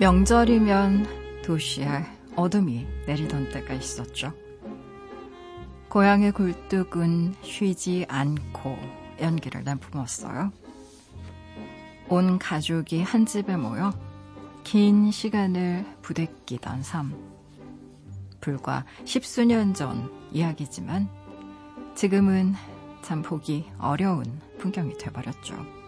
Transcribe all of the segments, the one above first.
명절이면 도시에 어둠이 내리던 때가 있었죠. 고향의 굴뚝은 쉬지 않고 연기를 내뿜었어요. 온 가족이 한 집에 모여 긴 시간을 부대끼던 삶. 불과 십수년 전 이야기지만 지금은 참 보기 어려운 풍경이 돼버렸죠.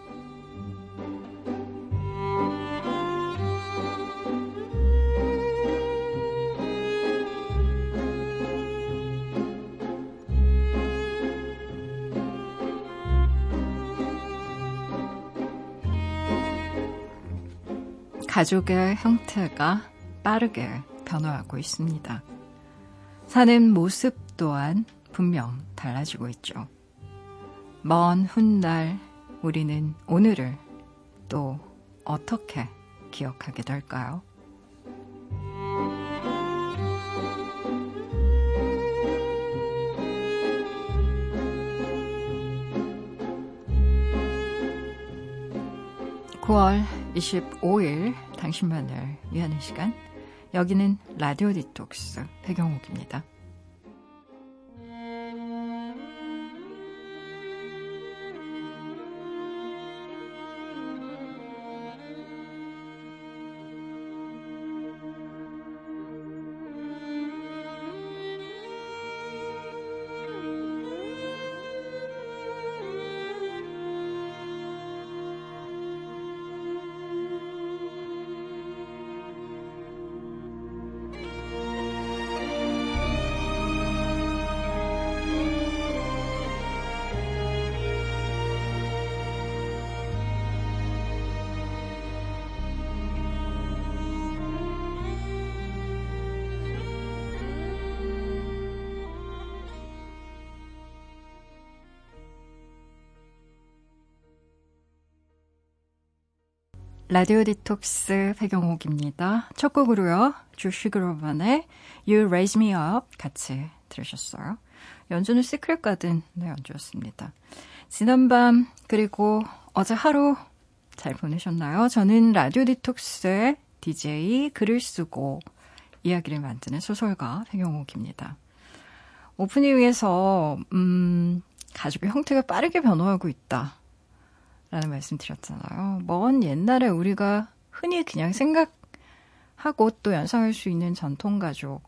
가족의 형태가 빠르게 변화하고 있습니다. 사는 모습 또한 분명 달라지고 있죠. 먼 훗날 우리는 오늘을 또 어떻게 기억하게 될까요? 9월 25일 당신만을 위하는 시간. 여기는 라디오 디톡스 배경옥입니다. 라디오 디톡스 배경옥입니다. 첫 곡으로요. 조시 그로반의 You Raise Me Up 같이 들으셨어요. 연주는 시크릿 가든 네, 연주였습니다. 지난밤 그리고 어제 하루 잘 보내셨나요? 저는 라디오 디톡스의 DJ 글을 쓰고 이야기를 만드는 소설가 배경옥입니다. 오프닝에서 음, 가족의 형태가 빠르게 변화하고 있다. 라는 말씀 드렸잖아요. 먼 옛날에 우리가 흔히 그냥 생각하고 또 연상할 수 있는 전통 가족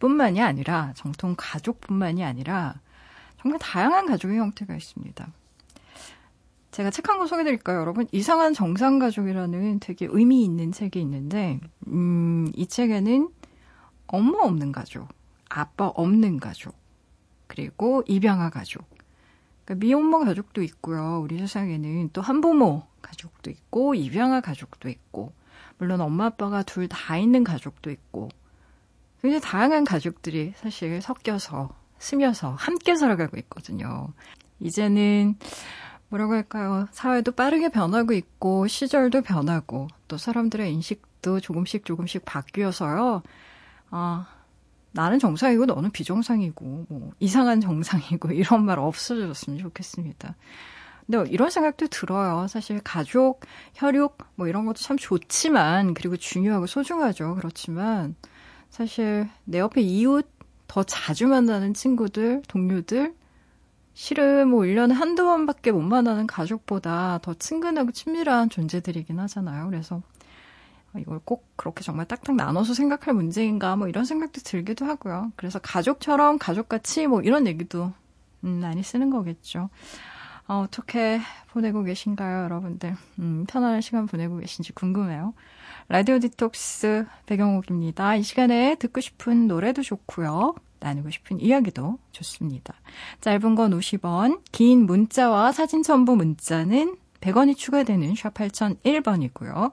뿐만이 아니라, 정통 가족 뿐만이 아니라, 정말 다양한 가족의 형태가 있습니다. 제가 책 한 권 소개드릴까요, 여러분? 이상한 정상 가족이라는 되게 의미 있는 책이 있는데, 음, 이 책에는 엄마 없는 가족, 아빠 없는 가족, 그리고 입양아 가족, 그러니까 미혼모 가족도 있고요. 우리 세상에는 또 한부모 가족도 있고 입양아 가족도 있고 물론 엄마 아빠가 둘 다 있는 가족도 있고 굉장히 다양한 가족들이 사실 섞여서 스며서 함께 살아가고 있거든요. 이제는 뭐라고 할까요? 사회도 빠르게 변하고 있고 시절도 변하고 또 사람들의 인식도 조금씩 조금씩 바뀌어서요. 아, 나는 정상이고 너는 비정상이고 뭐 이상한 정상이고 이런 말 없어졌으면 좋겠습니다. 근데 이런 생각도 들어요. 사실 가족, 혈육 뭐 이런 것도 참 좋지만 그리고 중요하고 소중하죠. 그렇지만 사실 내 옆에 이웃 더 자주 만나는 친구들, 동료들 실은 뭐 1년에 한두 번밖에 못 만나는 가족보다 더 친근하고 친밀한 존재들이긴 하잖아요. 그래서 이걸 꼭 그렇게 정말 딱딱 나눠서 생각할 문제인가 뭐 이런 생각도 들기도 하고요. 그래서 가족처럼 가족같이 뭐 이런 얘기도 음, 많이 쓰는 거겠죠. 어, 어떻게 보내고 계신가요, 여러분들? 음, 편안한 시간 보내고 계신지 궁금해요. 라디오 디톡스 배경옥입니다. 이 시간에 듣고 싶은 노래도 좋고요. 나누고 싶은 이야기도 좋습니다. 짧은 건 50원, 긴 문자와 사진 첨부 문자는 100원이 추가되는 샵 8001번이고요.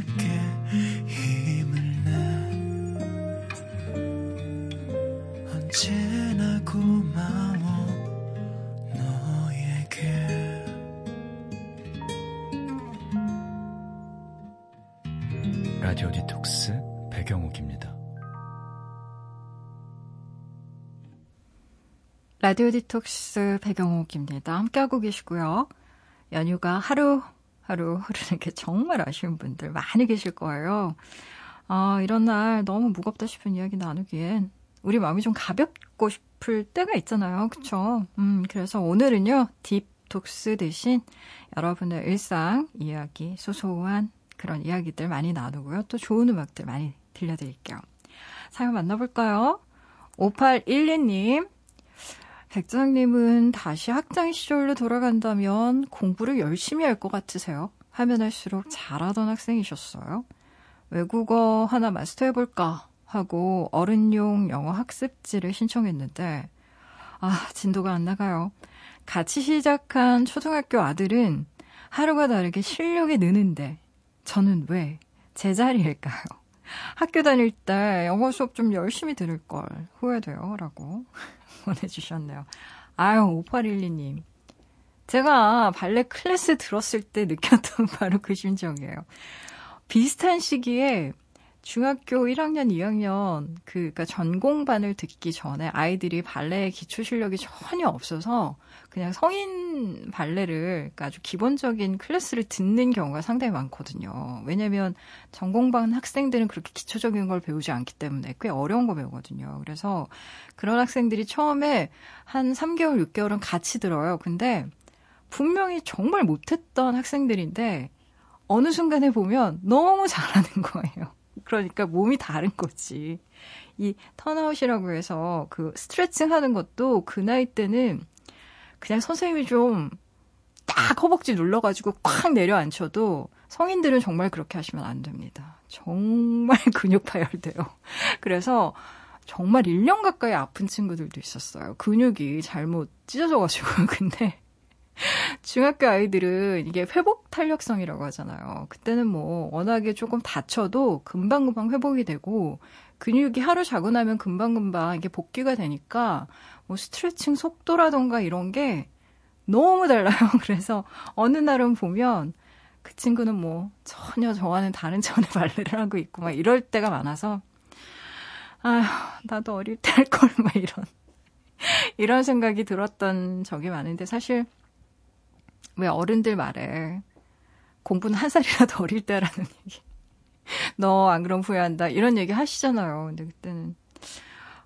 라디오 디톡스 배경옥입니다. 라디오 디톡스 배경옥입니다. 함께하고 계시고요. 연휴가 하루 하루 흐르는 게 정말 아쉬운 분들 많이 계실 거예요. 아, 이런 날 너무 무겁다 싶은 이야기 나누기엔 우리 마음이 좀 가볍고 싶을 때가 있잖아요. 그쵸? 음, 그래서 오늘은요, 딥톡스 대신 여러분의 일상 이야기, 소소한 그런 이야기들 많이 나누고요. 또 좋은 음악들 많이 들려드릴게요. 사연 만나볼까요? 5812님. 백장님은 다시 학창 시절로 돌아간다면 공부를 열심히 할 것 같으세요? 하면 할수록 잘하던 학생이셨어요? 외국어 하나 마스터해볼까 하고 어른용 영어 학습지를 신청했는데, 아, 진도가 안 나가요. 같이 시작한 초등학교 아들은 하루가 다르게 실력이 느는데, 저는 왜 제자리일까요? 학교 다닐 때 영어 수업 좀 열심히 들을 걸 후회돼요. 라고 보내주셨네요. 아유, 5812님. 제가 발레 클래스 들었을 때 느꼈던 바로 그 심정이에요. 비슷한 시기에 중학교 1학년, 2학년 그 그러니까 전공반을 듣기 전에 아이들이 발레 기초 실력이 전혀 없어서 그냥 성인 발레를 그러니까 아주 기본적인 클래스를 듣는 경우가 상당히 많거든요. 왜냐면 전공반 학생들은 그렇게 기초적인 걸 배우지 않기 때문에 꽤 어려운 거 배우거든요. 그래서 그런 학생들이 처음에 한 3개월, 6개월은 같이 들어요. 근데 분명히 정말 못했던 학생들인데 어느 순간에 보면 너무 잘하는 거예요. 그러니까 몸이 다른 거지. 이 턴아웃이라고 해서 그 스트레칭 하는 것도 그 나이 때는 그냥 선생님이 좀 딱 허벅지 눌러가지고 콱 내려앉혀도 성인들은 정말 그렇게 하시면 안 됩니다. 정말 근육 파열돼요. 그래서 정말 1년 가까이 아픈 친구들도 있었어요. 근육이 잘못 찢어져가지고. 근데 중학교 아이들은 이게 회복 탄력성이라고 하잖아요. 그때는 뭐 워낙에 조금 다쳐도 금방금방 회복이 되고 근육이 하루 자고 나면 금방금방 이게 복귀가 되니까 뭐 스트레칭 속도라던가 이런 게 너무 달라요. 그래서 어느 날은 보면 그 친구는 뭐 전혀 저와는 다른 차원의 발레를 하고 있고 막 이럴 때가 많아서 아휴 나도 어릴 때 할 걸 막 이런 이런 생각이 들었던 적이 많은데 사실 왜 어른들 말에 공부는 한 살이라도 어릴 때라는 얘기. 너 안 그럼 후회한다. 이런 얘기 하시잖아요. 근데 그때는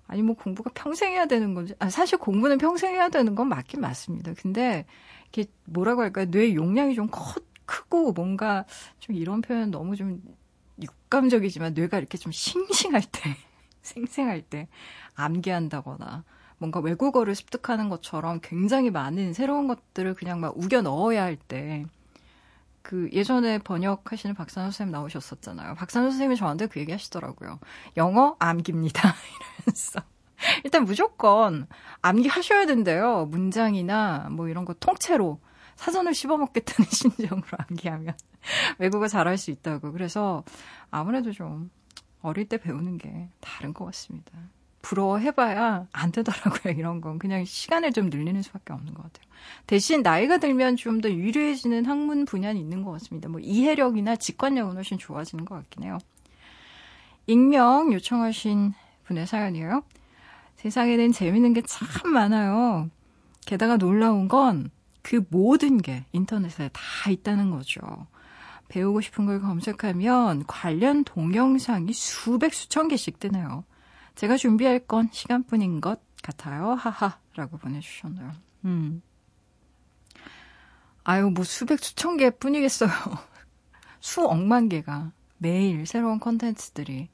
아니 뭐 공부가 평생 해야 되는 건지 아 사실 공부는 평생 해야 되는 건 맞긴 맞습니다. 근데 이게 뭐라고 할까요? 뇌 용량이 좀 커, 크고 뭔가 좀 이런 표현 너무 좀 육감적이지만 뇌가 이렇게 좀 싱싱할 때 생생할 때 암기한다거나 뭔가 외국어를 습득하는 것처럼 굉장히 많은 새로운 것들을 그냥 막 우겨 넣어야 할 때, 그 예전에 번역하시는 박찬호 선생님 나오셨었잖아요. 박찬호 선생님이 저한테 그 얘기 하시더라고요. 영어 암기입니다. 이러면서. 일단 무조건 암기 하셔야 된대요. 문장이나 뭐 이런 거 통째로 사전을 씹어먹겠다는 심정으로 암기하면 외국어 잘할 수 있다고. 그래서 아무래도 좀 어릴 때 배우는 게 다른 것 같습니다. 부러워해봐야 안 되더라고요, 이런 건. 그냥 시간을 좀 늘리는 수밖에 없는 것 같아요. 대신 나이가 들면 좀 더 유리해지는 학문 분야는 있는 것 같습니다. 뭐 이해력이나 직관력은 훨씬 좋아지는 것 같긴 해요. 익명 요청하신 분의 사연이에요. 세상에는 재밌는 게 참 많아요. 게다가 놀라운 건 그 모든 게 인터넷에 다 있다는 거죠. 배우고 싶은 걸 검색하면 관련 동영상이 수백, 수천 개씩 뜨네요. 제가 준비할 건 시간뿐인 것 같아요. 하하. 라고 보내주셨네요. 음. 아유, 뭐 수백, 수천 개 뿐이겠어요. 수억만 개가 매일 새로운 컨텐츠들이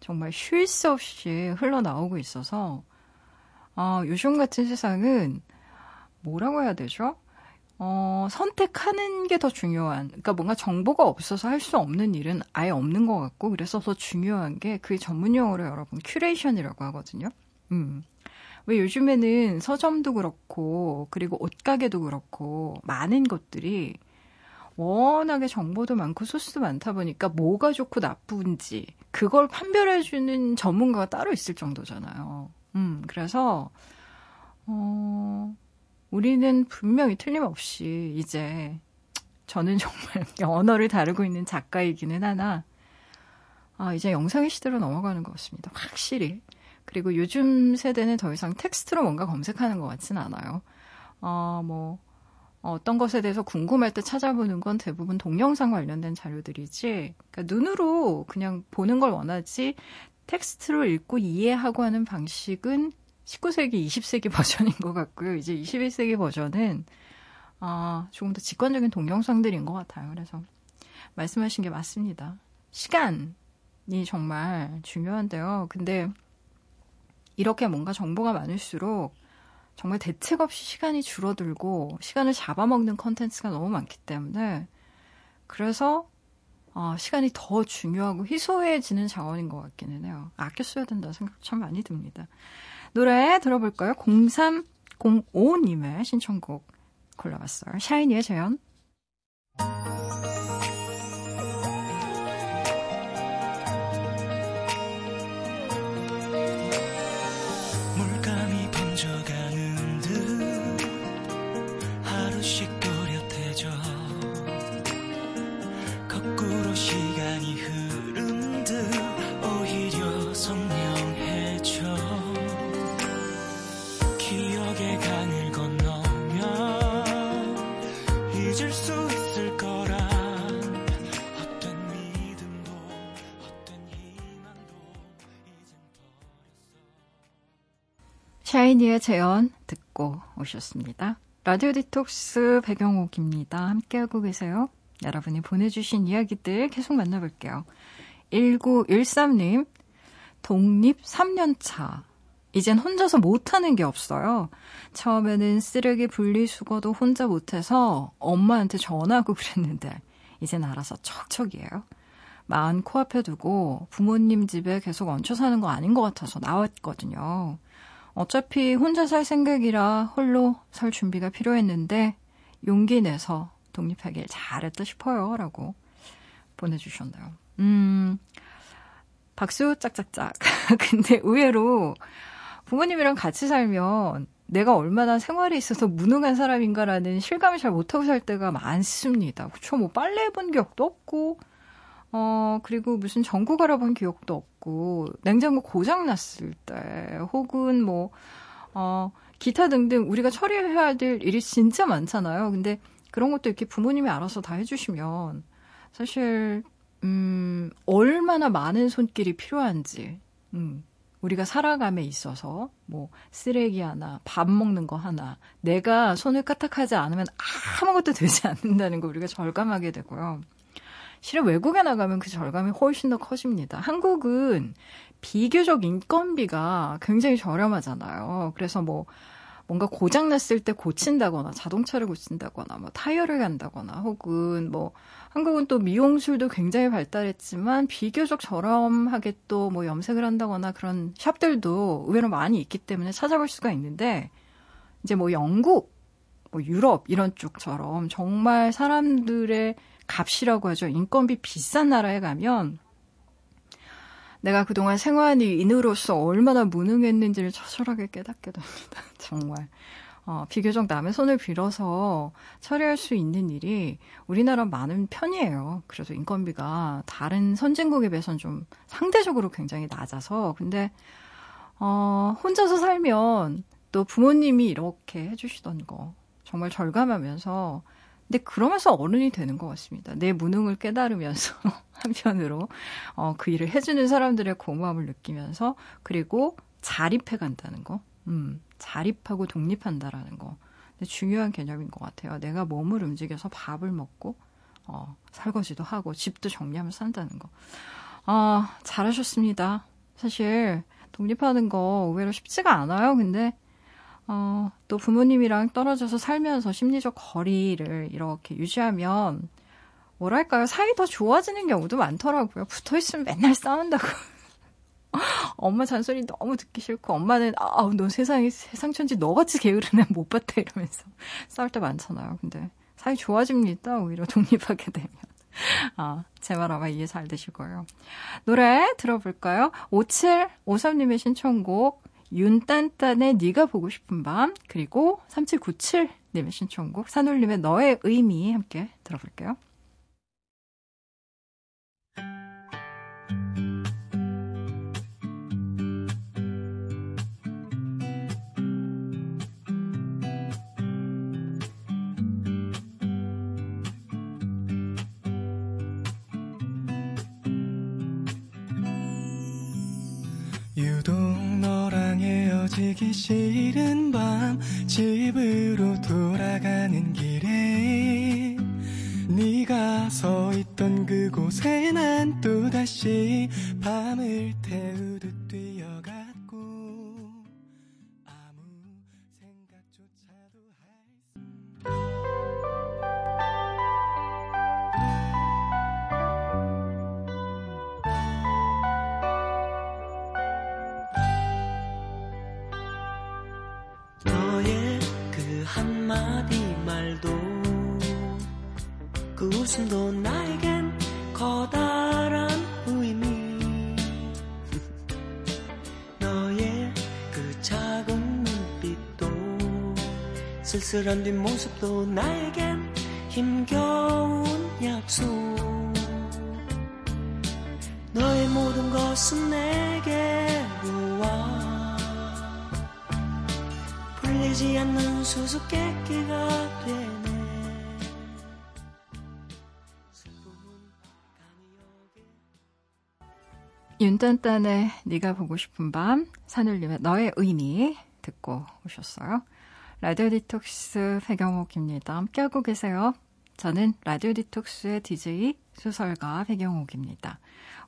정말 쉴 새 없이 흘러나오고 있어서, 어, 요즘 같은 세상은 뭐라고 해야 되죠? 어, 선택하는 게 더 중요한, 그러니까 뭔가 정보가 없어서 할 수 없는 일은 아예 없는 것 같고, 그래서 더 중요한 게 그 전문 용어로 여러분 curation이라고 하거든요. 음. 왜 요즘에는 서점도 그렇고, 그리고 옷가게도 그렇고, 많은 것들이 워낙에 정보도 많고 소스도 많다 보니까 뭐가 좋고 나쁜지 그걸 판별해주는 전문가가 따로 있을 정도잖아요. 음, 그래서, 어, 우리는 분명히 틀림없이 이제 저는 정말 언어를 다루고 있는 작가이기는 하나, 아, 이제 영상의 시대로 넘어가는 것 같습니다. 확실히. 그리고 요즘 세대는 더 이상 텍스트로 뭔가 검색하는 것 같진 않아요. 어, 뭐, 어떤 것에 대해서 궁금할 때 찾아보는 건 대부분 동영상 관련된 자료들이지, 그러니까 눈으로 그냥 보는 걸 원하지, 텍스트로 읽고 이해하고 하는 방식은 19세기, 20세기 버전인 것 같고요. 이제 21세기 버전은, 아, 조금 더 직관적인 동영상들인 것 같아요. 그래서 말씀하신 게 맞습니다. 시간이 정말 중요한데요. 근데 이렇게 뭔가 정보가 많을수록 정말 대책 없이 시간이 줄어들고 시간을 잡아먹는 컨텐츠가 너무 많기 때문에 그래서 어, 시간이 더 중요하고 희소해지는 자원인 것 같기는 해요. 아껴 써야 된다 생각 참 많이 듭니다. 노래 들어볼까요? 0305님의 신청곡 골라봤어요. 샤이니의 재현. 샤이니의 재연 듣고 오셨습니다. 라디오 디톡스 배경옥입니다. 함께하고 계세요. 여러분이 보내주신 이야기들 계속 만나볼게요. 1913님, 독립 3년차. 이젠 혼자서 못하는 게 없어요. 처음에는 쓰레기 분리수거도 혼자 못해서 엄마한테 전화하고 그랬는데, 이젠 알아서 척척이에요. 마흔 코앞에 두고 부모님 집에 계속 얹혀 사는 거 아닌 것 같아서 나왔거든요. 어차피 혼자 살 생각이라 홀로 설 준비가 필요했는데 용기 내서 독립하길 잘했다 싶어요. 라고 보내주셨나요? 음, 박수 짝짝짝. 근데 의외로 부모님이랑 같이 살면 내가 얼마나 생활에 있어서 무능한 사람인가라는 실감을 잘 못하고 살 때가 많습니다. 그쵸? 뭐 빨래 해본 기억도 없고, 어, 그리고 무슨 전구 갈아본 기억도 없고, 냉장고 고장 났을 때, 혹은 뭐, 어, 기타 등등 우리가 처리해야 될 일이 진짜 많잖아요. 근데 그런 것도 이렇게 부모님이 알아서 다 해주시면, 사실, 음, 얼마나 많은 손길이 필요한지, 음, 우리가 살아감에 있어서, 뭐, 쓰레기 하나, 밥 먹는 거 하나, 내가 손을 까딱하지 않으면 아무것도 되지 않는다는 거 우리가 절감하게 되고요. 실은 외국에 나가면 그 절감이 훨씬 더 커집니다. 한국은 비교적 인건비가 굉장히 저렴하잖아요. 그래서 뭐 뭔가 고장 났을 때 고친다거나 자동차를 고친다거나 뭐 타이어를 간다거나 혹은 뭐 한국은 또 미용술도 굉장히 발달했지만 비교적 저렴하게 또 뭐 염색을 한다거나 그런 샵들도 의외로 많이 있기 때문에 찾아볼 수가 있는데 이제 뭐 영국 뭐 유럽 이런 쪽처럼 정말 사람들의 값이라고 하죠. 인건비 비싼 나라에 가면 내가 그동안 생활인으로서 얼마나 무능했는지를 처절하게 깨닫게 됩니다. 정말. 어, 비교적 남의 손을 빌어서 처리할 수 있는 일이 우리나라 많은 편이에요. 그래서 인건비가 다른 선진국에 비해서는 좀 상대적으로 굉장히 낮아서. 근데, 어, 혼자서 살면 또 부모님이 이렇게 해주시던 거 정말 절감하면서 근데 그러면서 어른이 되는 것 같습니다. 내 무능을 깨달으면서 한편으로 어, 그 일을 해주는 사람들의 고마움을 느끼면서 그리고 자립해 간다는 거, 음, 자립하고 독립한다라는 거. 중요한 개념인 것 같아요. 내가 몸을 움직여서 밥을 먹고 어, 설거지도 하고 집도 정리하면서 산다는 거. 아, 잘하셨습니다. 사실 독립하는 거 의외로 쉽지가 않아요. 근데 어, 또 부모님이랑 떨어져서 살면서 심리적 거리를 이렇게 유지하면 뭐랄까요 사이 더 좋아지는 경우도 많더라고요. 붙어 있으면 맨날 싸운다고. 엄마 잔소리 너무 듣기 싫고 엄마는 아너 세상에 세상 천지 너같이 게으른 애못 봤다 이러면서 싸울 때 많잖아요. 근데 사이 좋아집니다. 오히려 독립하게 되면. 아, 제 말 아마 이해 잘 되실 거예요. 노래 들어볼까요? 5753님의 신청곡 윤딴딴의 네가 보고 싶은 밤 그리고 3797님의 신청곡 산울림의 너의 의미 함께 들어볼게요. 헤어지기 싫은 밤 집으로 돌아가는 길 한마디 말도 그 웃음도 나에겐 커다란 의미. 너의 그 작은 눈빛도 쓸쓸한 뒷모습도 나에겐 힘겨운 약속. 너의 모든 것은 내게 풀리지 않는 수수께끼가 되네 윤딴딴의 네가 보고 싶은 밤, 산울림의 너의 의미 듣고 오셨어요. 라디오 디톡스 배경옥입니다. 함께하고 계세요. 저는 라디오 디톡스의 DJ 수설가 배경옥입니다.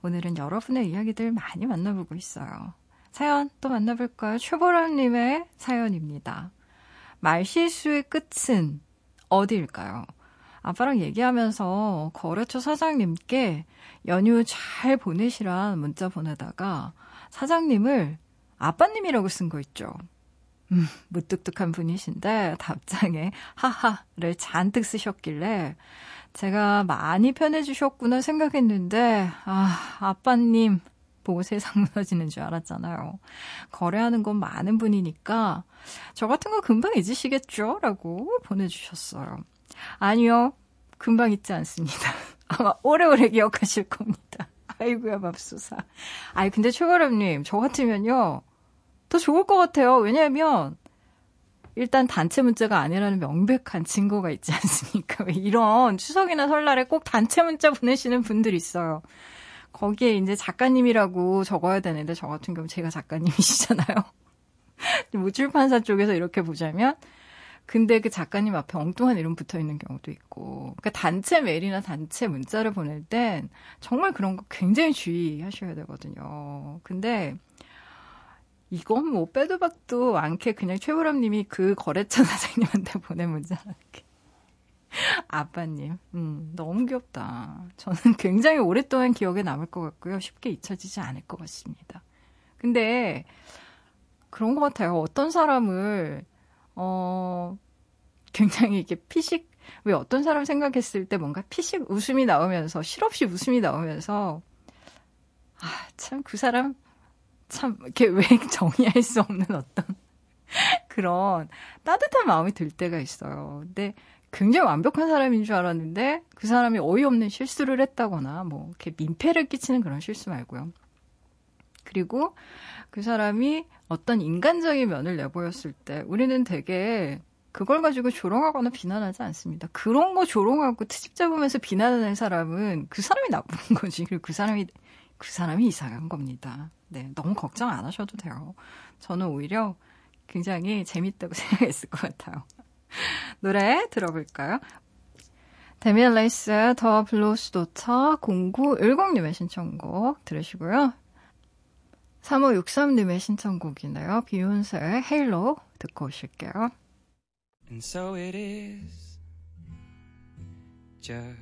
오늘은 여러분의 이야기들 많이 만나보고 있어요. 사연 또 만나볼까요? 최보람님의 사연입니다. 말실수의 끝은 어디일까요? 아빠랑 얘기하면서 거래처 사장님께 연휴 잘 보내시란 문자 보내다가 사장님을 아빠님이라고 쓴 거 있죠. 음, 무뚝뚝한 분이신데 답장에 하하를 잔뜩 쓰셨길래 제가 많이 편해주셨구나 생각했는데 아 아빠님 보고 세상 무너지는 줄 알았잖아요. 거래하는 건 많은 분이니까 저 같은 거 금방 잊으시겠죠? 라고 보내주셨어요. 아니요. 금방 잊지 않습니다. 아마 오래오래 기억하실 겁니다. 아이고야 맙소사. 아이 근데 최가람님 저 같으면요. 더 좋을 것 같아요. 왜냐하면 일단 단체 문자가 아니라는 명백한 증거가 있지 않습니까? 왜 이런 추석이나 설날에 꼭 단체 문자 보내시는 분들 있어요. 거기에 이제 작가님이라고 적어야 되는데 저 같은 경우 제가 작가님이시잖아요. 뭐 출판사 쪽에서 이렇게 보자면 근데 그 작가님 앞에 엉뚱한 이름 붙어 있는 경우도 있고. 그러니까 단체 메일이나 단체 문자를 보낼 땐 정말 그런 거 굉장히 주의하셔야 되거든요. 근데 이건 뭐 빼도 박도 않게 그냥 최보람 님이 그 거래처 사장님한테 보낸 문자라는 게. 아빠님, 음, 너무 귀엽다. 저는 굉장히 오랫동안 기억에 남을 것 같고요. 쉽게 잊혀지지 않을 것 같습니다. 근데, 그런 것 같아요. 어떤 사람을, 어, 굉장히 이렇게 피식, 왜 어떤 사람 생각했을 때 뭔가 피식 웃음이 나오면서, 실없이 웃음이 나오면서, 아, 참, 그 사람, 참, 이렇게 왜 정의할 수 없는 어떤 그런 따뜻한 마음이 들 때가 있어요. 근데 굉장히 완벽한 사람인 줄 알았는데 그 사람이 어이없는 실수를 했다거나 뭐 이렇게 민폐를 끼치는 그런 실수 말고요. 그리고 그 사람이 어떤 인간적인 면을 내보였을 때 우리는 되게 그걸 가지고 조롱하거나 비난하지 않습니다. 그런 거 조롱하고 트집 잡으면서 비난하는 사람은 그 사람이 나쁜 거지. 그리고 그 사람이 그 사람이 이상한 겁니다. 네, 너무 걱정 안 하셔도 돼요. 저는 오히려 굉장히 재밌다고 생각했을 것 같아요. 노래 들어볼까요? 데미안 라이스의 The Blower's Daughter 0910님의 신청곡 들으시고요. 3563님의 신청곡이네요. 비욘세의 Halo 듣고 오실게요. And so it is, just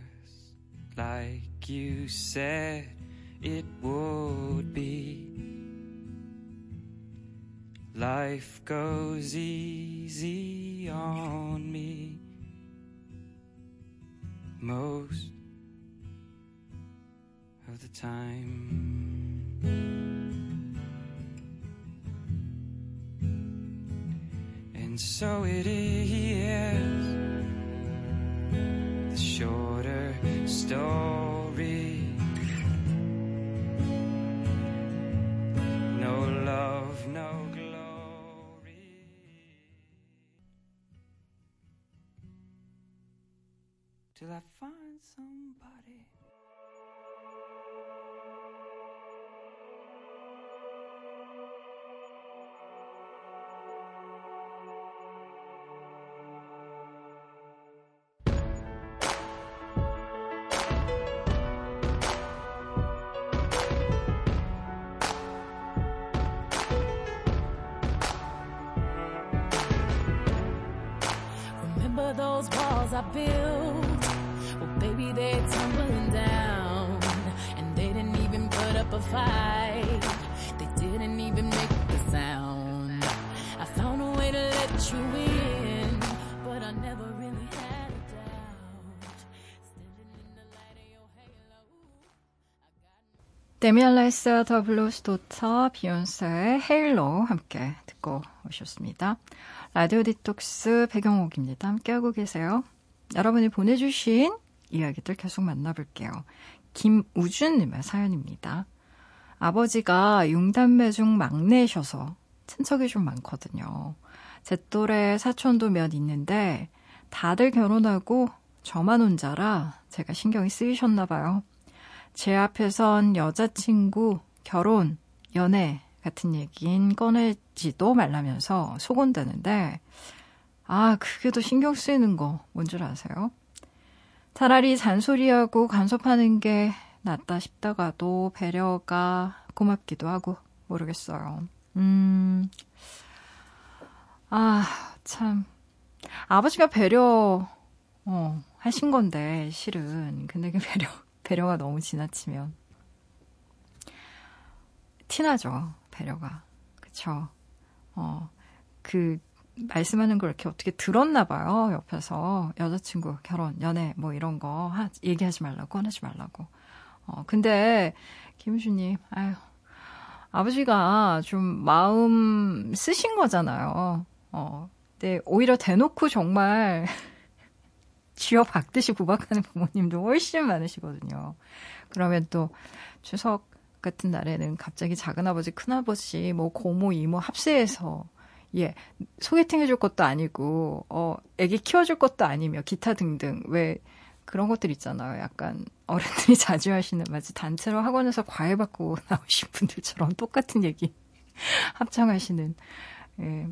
like you said it would be. Life goes easy on me. most of the time. And so it is the shorter story. I find somebody. Remember those walls I built? Baby, they're tumbling down. And they didn't even put up a fight. They didn't even make the sound. I found a way to let you in, but I never really had a doubt. Standing in the light of your halo. 데미안 라이스 더 블루스 도터 비욘세의 헤일로 함께 듣고 오셨습니다. 라디오 디톡스 배경옥입니다. 함께하고 계세요. 여러분이 보내주신 이야기들 계속 만나볼게요. 김우준님의 사연입니다. 아버지가 융단매 중 막내셔서 친척이 좀 많거든요. 제 또래 사촌도 몇 있는데 다들 결혼하고 저만 혼자라 제가 신경이 쓰이셨나 봐요. 제 앞에선 여자친구, 결혼, 연애 같은 얘긴 꺼내지도 말라면서 속온다는데, 아, 그게 더 신경 쓰이는 거 뭔 줄 아세요? 차라리 잔소리하고 간섭하는 게 낫다 싶다가도 배려가 고맙기도 하고 모르겠어요. 음, 아, 참. 아버지가 배려, 어, 하신 건데, 실은. 근데 그 배려, 배려가 너무 지나치면. 티나죠, 배려가. 그쵸. 어, 그, 말씀하는 걸 이렇게 어떻게 들었나 봐요, 옆에서. 여자친구, 결혼, 연애, 뭐 이런 거 하, 얘기하지 말라고, 꺼내지 말라고. 어, 근데, 김우주님, 아유, 아버지가 좀 마음 쓰신 거잖아요. 어, 근데 오히려 대놓고 정말 쥐어 박듯이 구박하는 부모님도 훨씬 많으시거든요. 그러면 또 추석 같은 날에는 갑자기 작은아버지, 큰아버지, 뭐 고모, 이모 합세해서 예, 소개팅 해줄 것도 아니고, 어, 애기 키워줄 것도 아니며, 기타 등등. 왜, 그런 것들 있잖아요. 약간, 어른들이 자주 하시는, 마치 단체로 학원에서 과외 받고 나오신 분들처럼 똑같은 얘기 합창하시는. 예.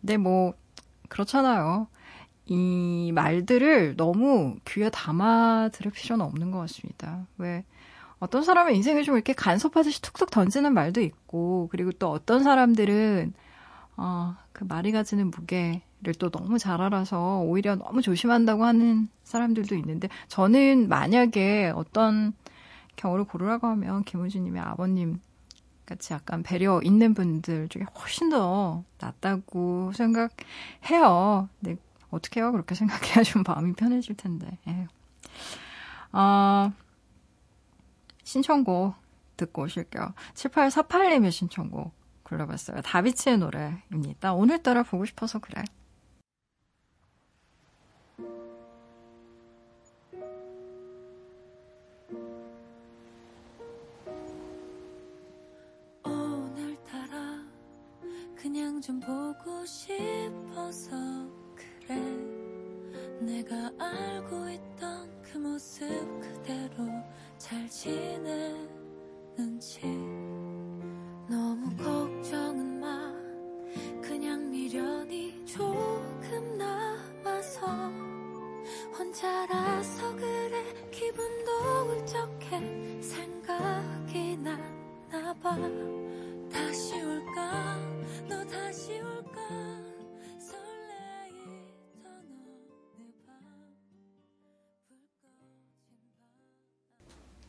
근데 뭐, 그렇잖아요. 이 말들을 너무 귀에 담아 들을 필요는 없는 것 같습니다. 왜, 어떤 사람은 인생을 좀 이렇게 간섭하듯이 툭툭 던지는 말도 있고, 그리고 또 어떤 사람들은, 어, 그 말이 가지는 무게를 또 너무 잘 알아서 오히려 너무 조심한다고 하는 사람들도 있는데, 저는 만약에 어떤 경우를 고르라고 하면 김우주님의 아버님 같이 약간 배려 있는 분들 중에 훨씬 더 낫다고 생각해요. 근데 어떻게 해요? 그렇게 생각해야 좀 마음이 편해질 텐데. 에휴. 어, 신청곡 듣고 오실게요. 7848님의 신청곡 골라봤어요. 다비치의 노래입니다. 오늘따라 보고 싶어서 그래. 오늘따라 그냥 좀 보고 싶어서 그래 내가 알고 있던 그 모습 그대로 잘 지내는지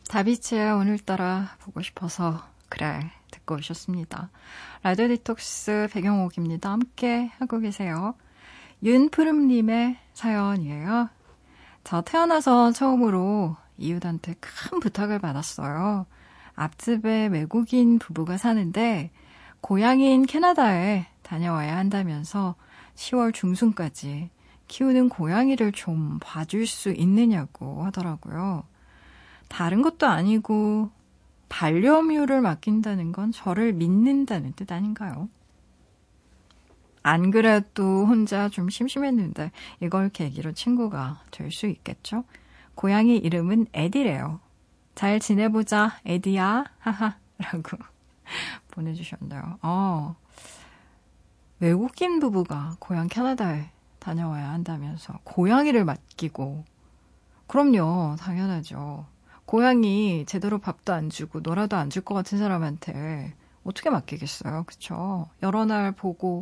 다비치의 오늘따라 보고 싶어서 그래 듣고 오셨습니다. 라디오 디톡스 배경옥입니다. 함께 하고 계세요. 윤푸름님의 사연이에요. 저 태어나서 처음으로 이웃한테 큰 부탁을 받았어요. 앞집에 외국인 부부가 사는데 고향인 캐나다에 다녀와야 한다면서 10월 중순까지 키우는 고양이를 좀 봐줄 수 있느냐고 하더라고요. 다른 것도 아니고 반려묘를 맡긴다는 건 저를 믿는다는 뜻 아닌가요? 안 그래도 혼자 좀 심심했는데 이걸 계기로 친구가 될 수 있겠죠? 고양이 이름은 에디래요. 잘 지내보자, 에디야. 하하. 라고 보내주셨네요. 어, 외국인 부부가 고향 캐나다에 다녀와야 한다면서 고양이를 맡기고 그럼요, 당연하죠. 고양이 제대로 밥도 안 주고 놀아도 안 줄 것 같은 사람한테 어떻게 맡기겠어요, 그쵸? 여러 날 보고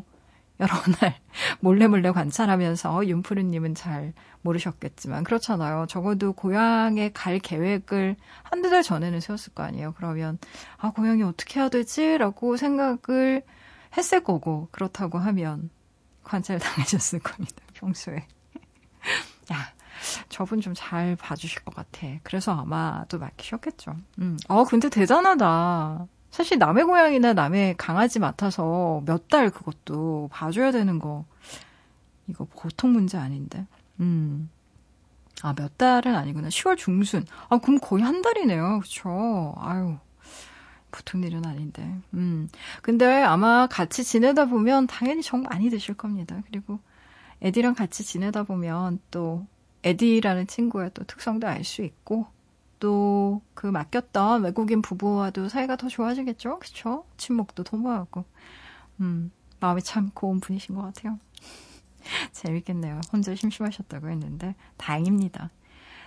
여러 날 몰래 몰래 관찰하면서 윤푸르님은 잘 모르셨겠지만 그렇잖아요. 적어도 고향에 갈 계획을 한두 달 전에는 세웠을 거 아니에요. 그러면 아 고향이 어떻게 해야 되지라고 생각을 했을 거고 그렇다고 하면 관찰 당하셨을 겁니다. 평소에. 야, 저분 좀 잘 봐주실 것 같아. 그래서 아마도 맡기셨겠죠. 음. 어, 근데 대단하다. 사실 남의 고양이나 남의 강아지 맡아서 몇 달 그것도 봐줘야 되는 거, 이거 보통 문제 아닌데. 음. 아, 몇 달은 아니구나. 10월 중순. 아, 그럼 거의 한 달이네요. 그쵸. 아유. 보통 일은 아닌데. 음. 근데 아마 같이 지내다 보면 당연히 정 많이 드실 겁니다. 그리고 에디랑 같이 지내다 보면 또 에디라는 친구의 또 특성도 알 수 있고 또 그 맡겼던 외국인 부부와도 사이가 더 좋아지겠죠? 그쵸? 친목도 도모하고. 음, 마음이 참 고운 분이신 것 같아요. 재밌겠네요. 혼자 심심하셨다고 했는데 다행입니다.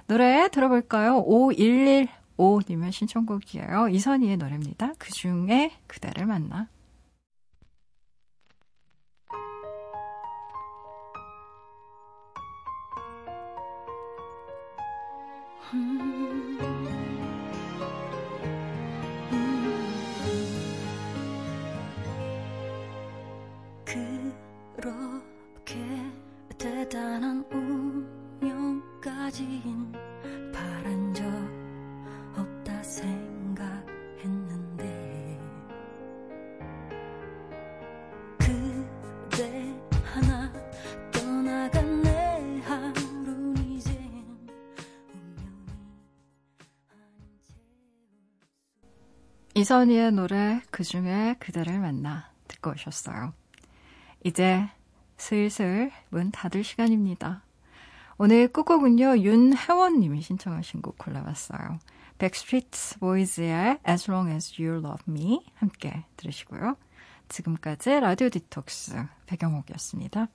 노래 들어볼까요? 5115님의 신청곡이에요. 이선희의 노래입니다. 그 중에 그대를 만나. 그 이선희의 노래 그 중에 그대를 만나 듣고 오셨어요. 이제 슬슬 문 닫을 시간입니다. 오늘 끝곡은요, 윤혜원님이 신청하신 곡 골라봤어요. Backstreet Boys의 As Long As You Love Me 함께 들으시고요. 지금까지 라디오 디톡스 배경옥이었습니다.